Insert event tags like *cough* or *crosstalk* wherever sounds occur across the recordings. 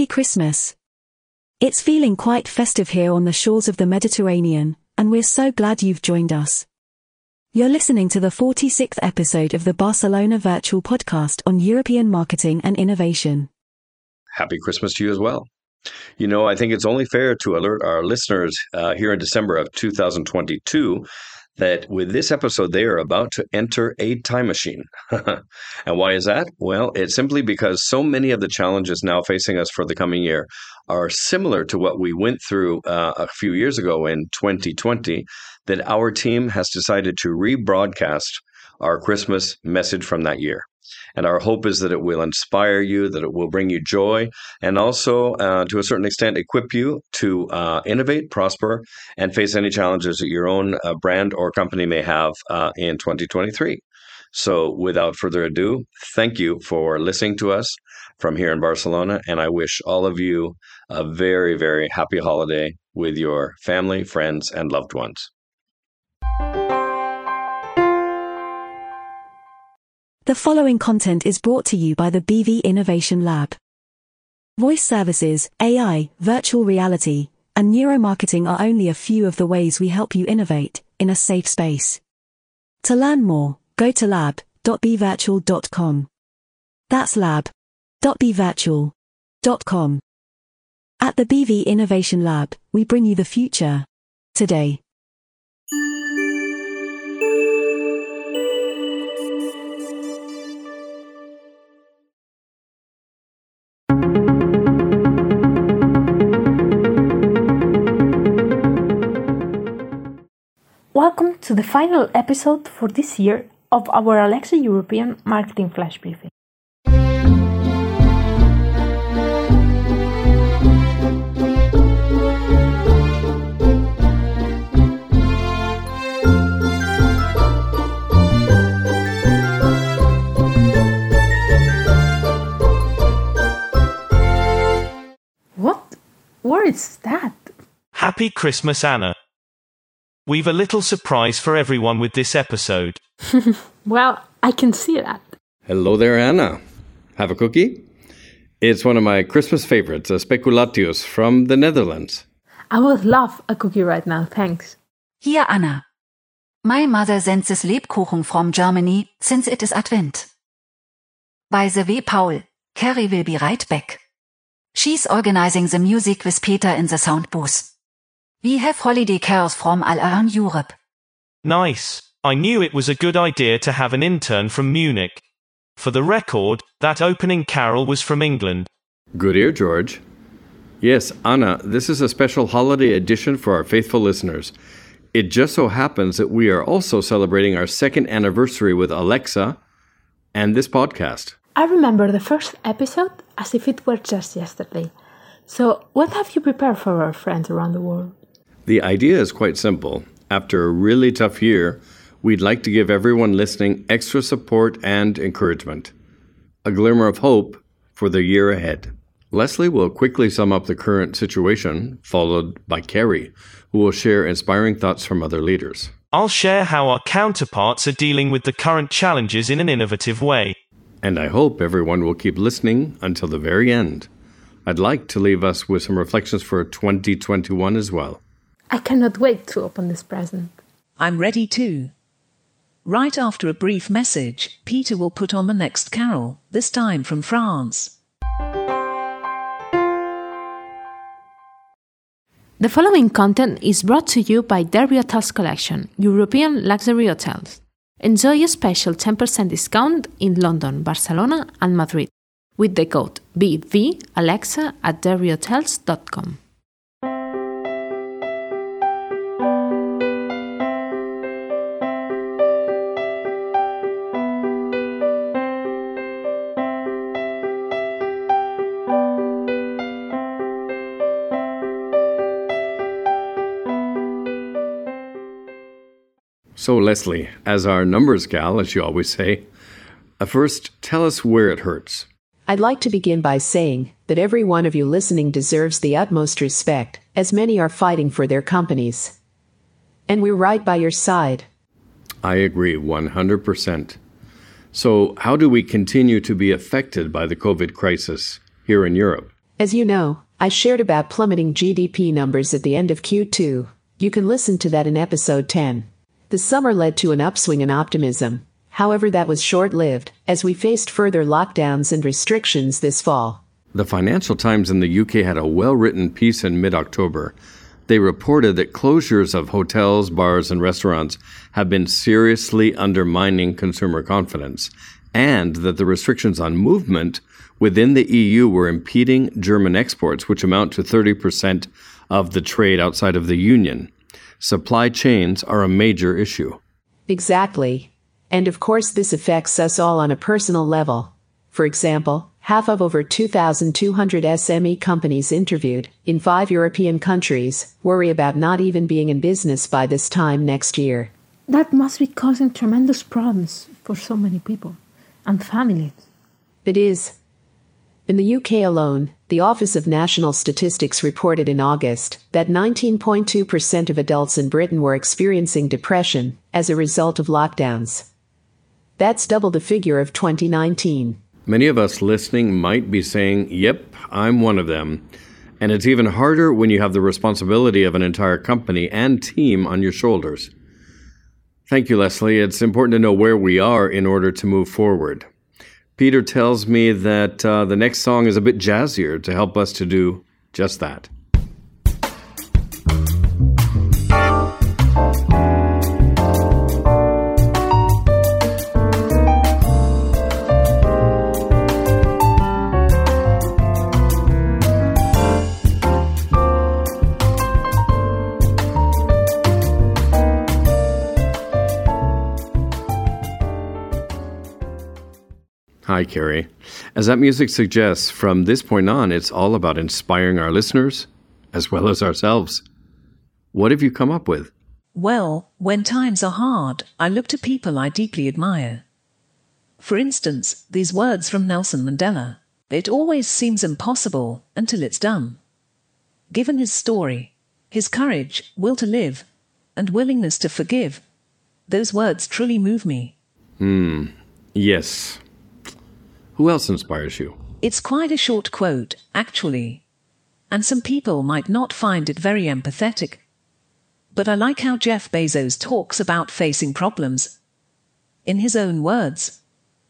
Happy Christmas. It's feeling quite festive here on the shores of the Mediterranean, and we're so glad you've joined us. You're listening to the 46th episode of the Barcelona Virtual Podcast on European marketing and innovation. Happy Christmas to you as well. You know, I think it's only fair to alert our listeners uh, here in December of 2022 that with this episode, they are about to enter a time machine. *laughs* and why is that? Well, it's simply because so many of the challenges now facing us for the coming year are similar to what we went through uh, a few years ago in 2020 that our team has decided to rebroadcast our Christmas message from that year. And our hope is that it will inspire you, that it will bring you joy, and also, uh, to a certain extent, equip you to uh, innovate, prosper, and face any challenges that your own uh, brand or company may have uh, in 2023. So, without further ado, thank you for listening to us from here in Barcelona. And I wish all of you a very, very happy holiday with your family, friends, and loved ones. The following content is brought to you by the BV Innovation Lab. Voice services, AI, virtual reality, and neuromarketing are only a few of the ways we help you innovate in a safe space. To learn more, go to lab.bvirtual.com. That's lab.bvirtual.com. At the BV Innovation Lab, we bring you the future today. Welcome to the final episode for this year of our Alexa European Marketing Flash Briefing. Where is that? Happy Christmas, Anna. We've a little surprise for everyone with this episode. *laughs* Well, I can see that. Hello there, Anna. Have a cookie? It's one of my Christmas favorites, a speculatius from the Netherlands. I would love a cookie right now, thanks. Here, Anna. My mother sends this Lebkuchen from Germany since it is Advent. By the way, Paul, Carrie will be right back. She's organizing the music with Peter in the sound booth. We have holiday carols from all around Europe. Nice. I knew it was a good idea to have an intern from Munich. For the record, that opening carol was from England. Good ear, George. Yes, Anna, this is a special holiday edition for our faithful listeners. It just so happens that we are also celebrating our second anniversary with Alexa and this podcast. I remember the first episode as if it were just yesterday. So, what have you prepared for our friends around the world? The idea is quite simple. After a really tough year, we'd like to give everyone listening extra support and encouragement. A glimmer of hope for the year ahead. Leslie will quickly sum up the current situation, followed by Carrie, who will share inspiring thoughts from other leaders. I'll share how our counterparts are dealing with the current challenges in an innovative way. And I hope everyone will keep listening until the very end. I'd like to leave us with some reflections for 2021 as well. I cannot wait to open this present. I'm ready too. Right after a brief message, Peter will put on the next carol, this time from France. The following content is brought to you by Derby Hotels Collection, European Luxury Hotels. Enjoy a special 10% discount in London, Barcelona, and Madrid with the code BVAlexa at derbyhotels.com. So, Leslie, as our numbers gal, as you always say, uh, first tell us where it hurts. I'd like to begin by saying that every one of you listening deserves the utmost respect, as many are fighting for their companies. And we're right by your side. I agree 100%. So, how do we continue to be affected by the COVID crisis here in Europe? As you know, I shared about plummeting GDP numbers at the end of Q2. You can listen to that in episode 10. The summer led to an upswing in optimism. However, that was short lived, as we faced further lockdowns and restrictions this fall. The Financial Times in the UK had a well written piece in mid October. They reported that closures of hotels, bars, and restaurants have been seriously undermining consumer confidence, and that the restrictions on movement within the EU were impeding German exports, which amount to 30% of the trade outside of the Union. Supply chains are a major issue. Exactly. And of course, this affects us all on a personal level. For example, half of over 2,200 SME companies interviewed in five European countries worry about not even being in business by this time next year. That must be causing tremendous problems for so many people and families. It is. In the UK alone, the Office of National Statistics reported in August that 19.2% of adults in Britain were experiencing depression as a result of lockdowns. That's double the figure of 2019. Many of us listening might be saying, Yep, I'm one of them. And it's even harder when you have the responsibility of an entire company and team on your shoulders. Thank you, Leslie. It's important to know where we are in order to move forward. Peter tells me that uh, the next song is a bit jazzier to help us to do just that. Hi, Carrie. As that music suggests, from this point on, it's all about inspiring our listeners as well as ourselves. What have you come up with? Well, when times are hard, I look to people I deeply admire. For instance, these words from Nelson Mandela It always seems impossible until it's done. Given his story, his courage, will to live, and willingness to forgive, those words truly move me. Hmm, yes. Who else inspires you? It's quite a short quote, actually. And some people might not find it very empathetic. But I like how Jeff Bezos talks about facing problems. In his own words,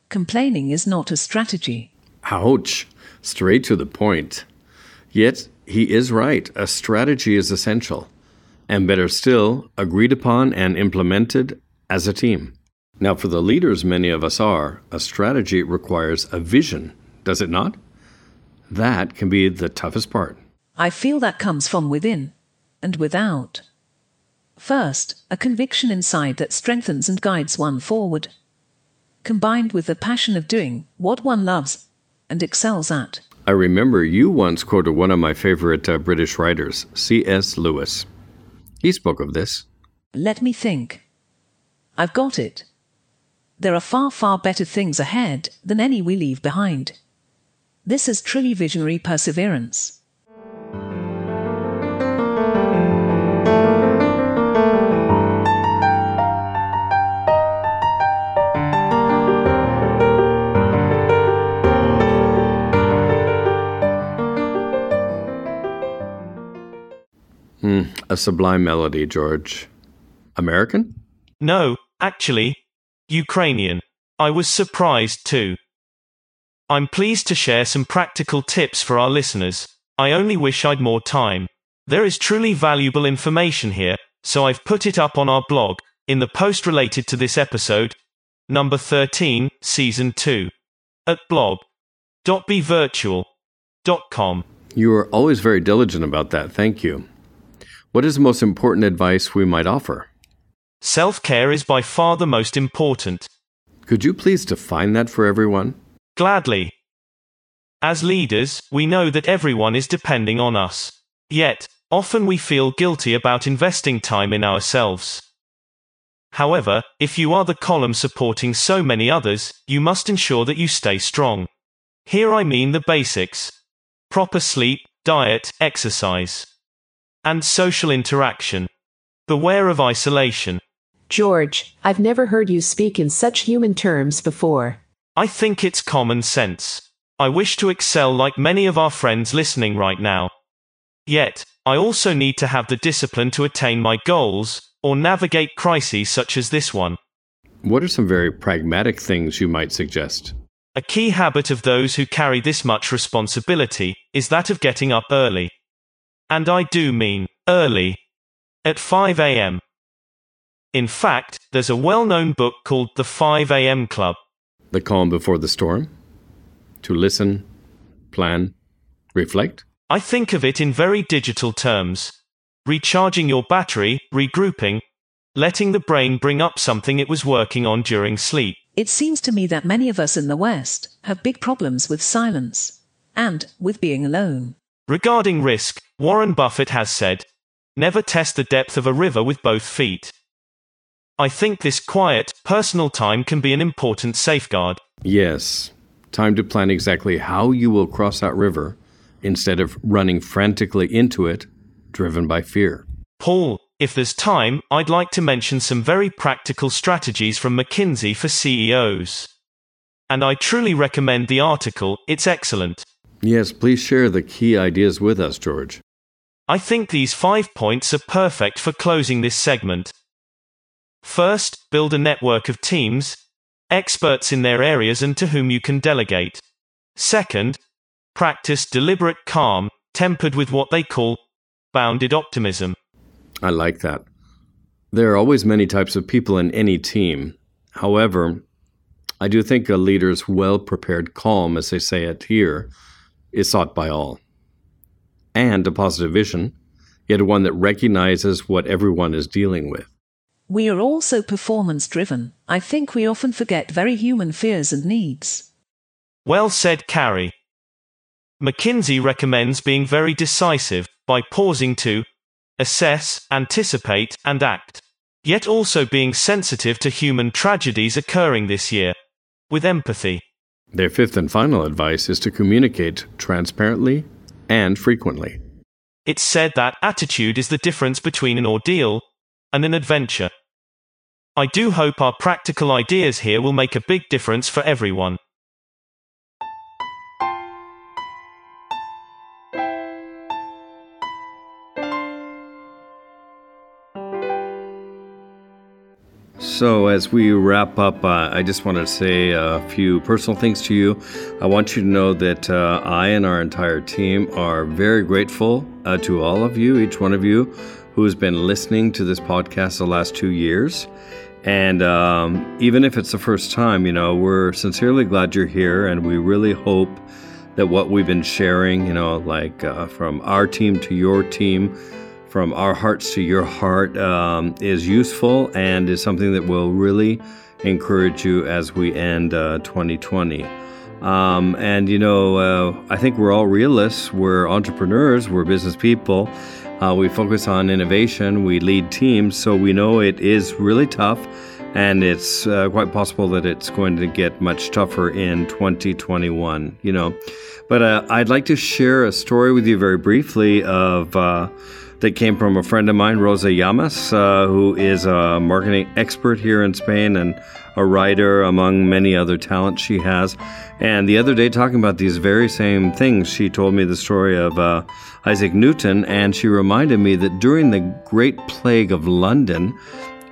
complaining is not a strategy. Ouch. Straight to the point. Yet, he is right. A strategy is essential. And better still, agreed upon and implemented as a team. Now, for the leaders many of us are, a strategy requires a vision, does it not? That can be the toughest part. I feel that comes from within and without. First, a conviction inside that strengthens and guides one forward, combined with the passion of doing what one loves and excels at. I remember you once quoted one of my favorite uh, British writers, C.S. Lewis. He spoke of this. Let me think. I've got it. There are far, far better things ahead than any we leave behind. This is truly visionary perseverance. Hmm, a sublime melody, George. American? No, actually, Ukrainian. I was surprised too. I'm pleased to share some practical tips for our listeners. I only wish I'd more time. There is truly valuable information here, so I've put it up on our blog, in the post related to this episode, number 13, season 2, at blog.bvirtual.com. You are always very diligent about that. Thank you. What is the most important advice we might offer? Self care is by far the most important. Could you please define that for everyone? Gladly. As leaders, we know that everyone is depending on us. Yet, often we feel guilty about investing time in ourselves. However, if you are the column supporting so many others, you must ensure that you stay strong. Here I mean the basics proper sleep, diet, exercise, and social interaction. Beware of isolation. George, I've never heard you speak in such human terms before. I think it's common sense. I wish to excel like many of our friends listening right now. Yet, I also need to have the discipline to attain my goals, or navigate crises such as this one. What are some very pragmatic things you might suggest? A key habit of those who carry this much responsibility is that of getting up early. And I do mean early. At 5 a.m. In fact, there's a well known book called The 5 a.m. Club. The calm before the storm? To listen, plan, reflect? I think of it in very digital terms recharging your battery, regrouping, letting the brain bring up something it was working on during sleep. It seems to me that many of us in the West have big problems with silence and with being alone. Regarding risk, Warren Buffett has said, never test the depth of a river with both feet. I think this quiet, personal time can be an important safeguard. Yes. Time to plan exactly how you will cross that river instead of running frantically into it, driven by fear. Paul, if there's time, I'd like to mention some very practical strategies from McKinsey for CEOs. And I truly recommend the article, it's excellent. Yes, please share the key ideas with us, George. I think these five points are perfect for closing this segment. First, build a network of teams, experts in their areas and to whom you can delegate. Second, practice deliberate calm, tempered with what they call bounded optimism. I like that. There are always many types of people in any team. However, I do think a leader's well prepared calm, as they say it here, is sought by all. And a positive vision, yet one that recognizes what everyone is dealing with. We are also performance driven. I think we often forget very human fears and needs. Well said, Carrie. McKinsey recommends being very decisive by pausing to assess, anticipate, and act. Yet also being sensitive to human tragedies occurring this year. With empathy. Their fifth and final advice is to communicate transparently and frequently. It's said that attitude is the difference between an ordeal and an adventure. I do hope our practical ideas here will make a big difference for everyone. So, as we wrap up, uh, I just want to say a few personal things to you. I want you to know that uh, I and our entire team are very grateful uh, to all of you, each one of you, who has been listening to this podcast the last two years. And um, even if it's the first time, you know, we're sincerely glad you're here, and we really hope that what we've been sharing, you know, like uh, from our team to your team, from our hearts to your heart um, is useful and is something that will really encourage you as we end uh, 2020. Um, and you know, uh, I think we're all realists. We're entrepreneurs. We're business people. Uh, we focus on innovation. We lead teams, so we know it is really tough, and it's uh, quite possible that it's going to get much tougher in 2021. You know, but uh, I'd like to share a story with you very briefly of uh, that came from a friend of mine, Rosa Llamas, uh, who is a marketing expert here in Spain and a writer among many other talents she has. And the other day, talking about these very same things, she told me the story of uh, Isaac Newton, and she reminded me that during the Great Plague of London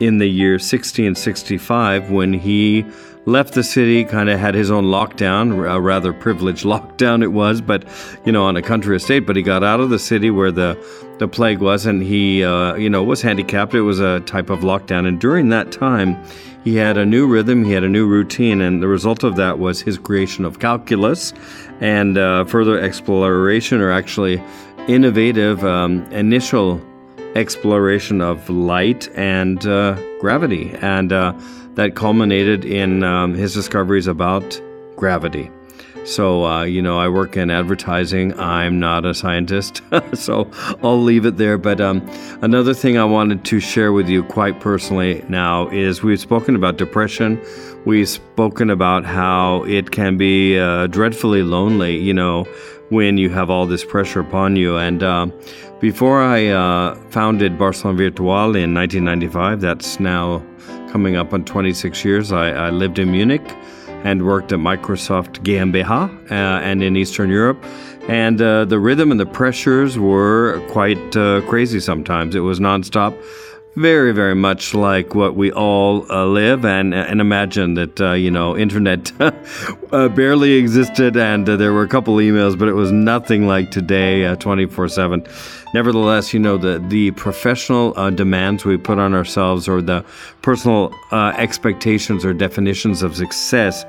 in the year 1665, when he left the city, kind of had his own lockdown, a rather privileged *laughs* lockdown it was, but you know, on a country estate. But he got out of the city where the the plague was, and he, uh, you know, was handicapped. It was a type of lockdown, and during that time, he had a new rhythm, he had a new routine, and the result of that was his creation of calculus and uh, further exploration, or actually innovative um, initial exploration of light and uh, gravity, and uh, that culminated in um, his discoveries about gravity. So, uh, you know, I work in advertising. I'm not a scientist, *laughs* so I'll leave it there. But um, another thing I wanted to share with you quite personally now is we've spoken about depression. We've spoken about how it can be uh, dreadfully lonely, you know, when you have all this pressure upon you. And uh, before I uh, founded Barcelona Virtual in 1995, that's now coming up on 26 years, I, I lived in Munich and worked at Microsoft GmbH uh, and in Eastern Europe. And uh, the rhythm and the pressures were quite uh, crazy sometimes. It was nonstop very, very much like what we all uh, live and and imagine that uh, you know internet *laughs* uh, barely existed and uh, there were a couple emails, but it was nothing like today, uh, twenty four seven. Nevertheless, you know the the professional uh, demands we put on ourselves or the personal expectations or definitions of success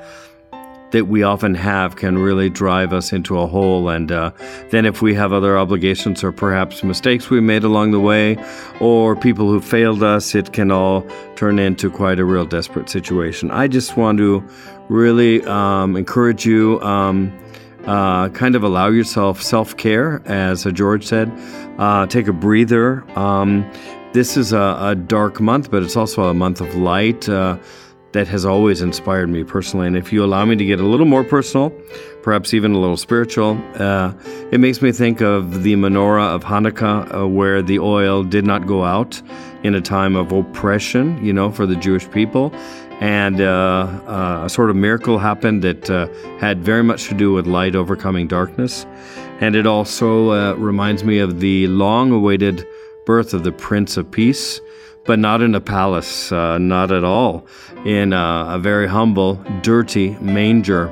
that we often have can really drive us into a hole. And uh, then, if we have other obligations or perhaps mistakes we made along the way, or people who failed us, it can all turn into quite a real desperate situation. I just want to really um, encourage you. Um, uh, kind of allow yourself self care, as uh, George said. Uh, take a breather. Um, this is a, a, dark month, but it's also a month of light. That has always inspired me personally. And if you allow me to get a little more personal, perhaps even a little spiritual, uh, it makes me think of the menorah of Hanukkah, uh, where the oil did not go out in a time of oppression, you know, for the Jewish people. And uh, uh a sort of miracle happened that uh, had very much to do with light overcoming darkness. And it also uh, reminds me of the long awaited birth of the Prince of Peace but not in a palace, uh, not at all. In a, a very humble, dirty manger,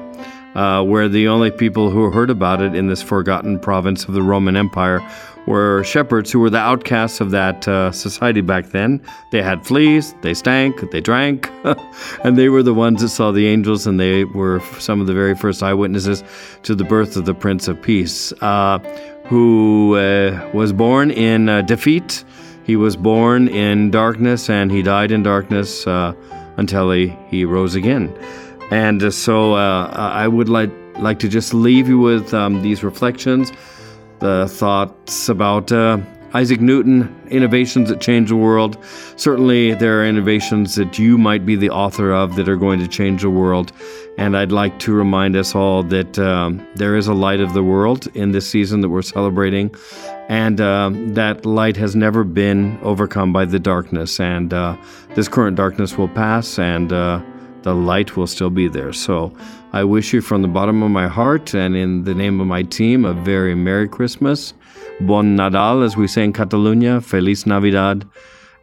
uh, where the only people who heard about it in this forgotten province of the Roman Empire were shepherds who were the outcasts of that uh, society back then. They had fleas, they stank, they drank, *laughs* and they were the ones that saw the angels, and they were some of the very first eyewitnesses to the birth of the Prince of Peace, uh, who uh, was born in uh, defeat he was born in darkness and he died in darkness uh, until he, he rose again. And uh, so uh, I would like, like to just leave you with um, these reflections, the thoughts about uh, Isaac Newton, innovations that change the world. Certainly, there are innovations that you might be the author of that are going to change the world. And I'd like to remind us all that um, there is a light of the world in this season that we're celebrating and uh, that light has never been overcome by the darkness. And uh, this current darkness will pass, and uh, the light will still be there. So I wish you from the bottom of my heart and in the name of my team a very Merry Christmas, Bon Nadal, as we say in Catalonia, Feliz Navidad,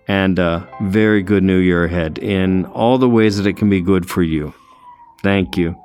and a very good New Year ahead in all the ways that it can be good for you. Thank you.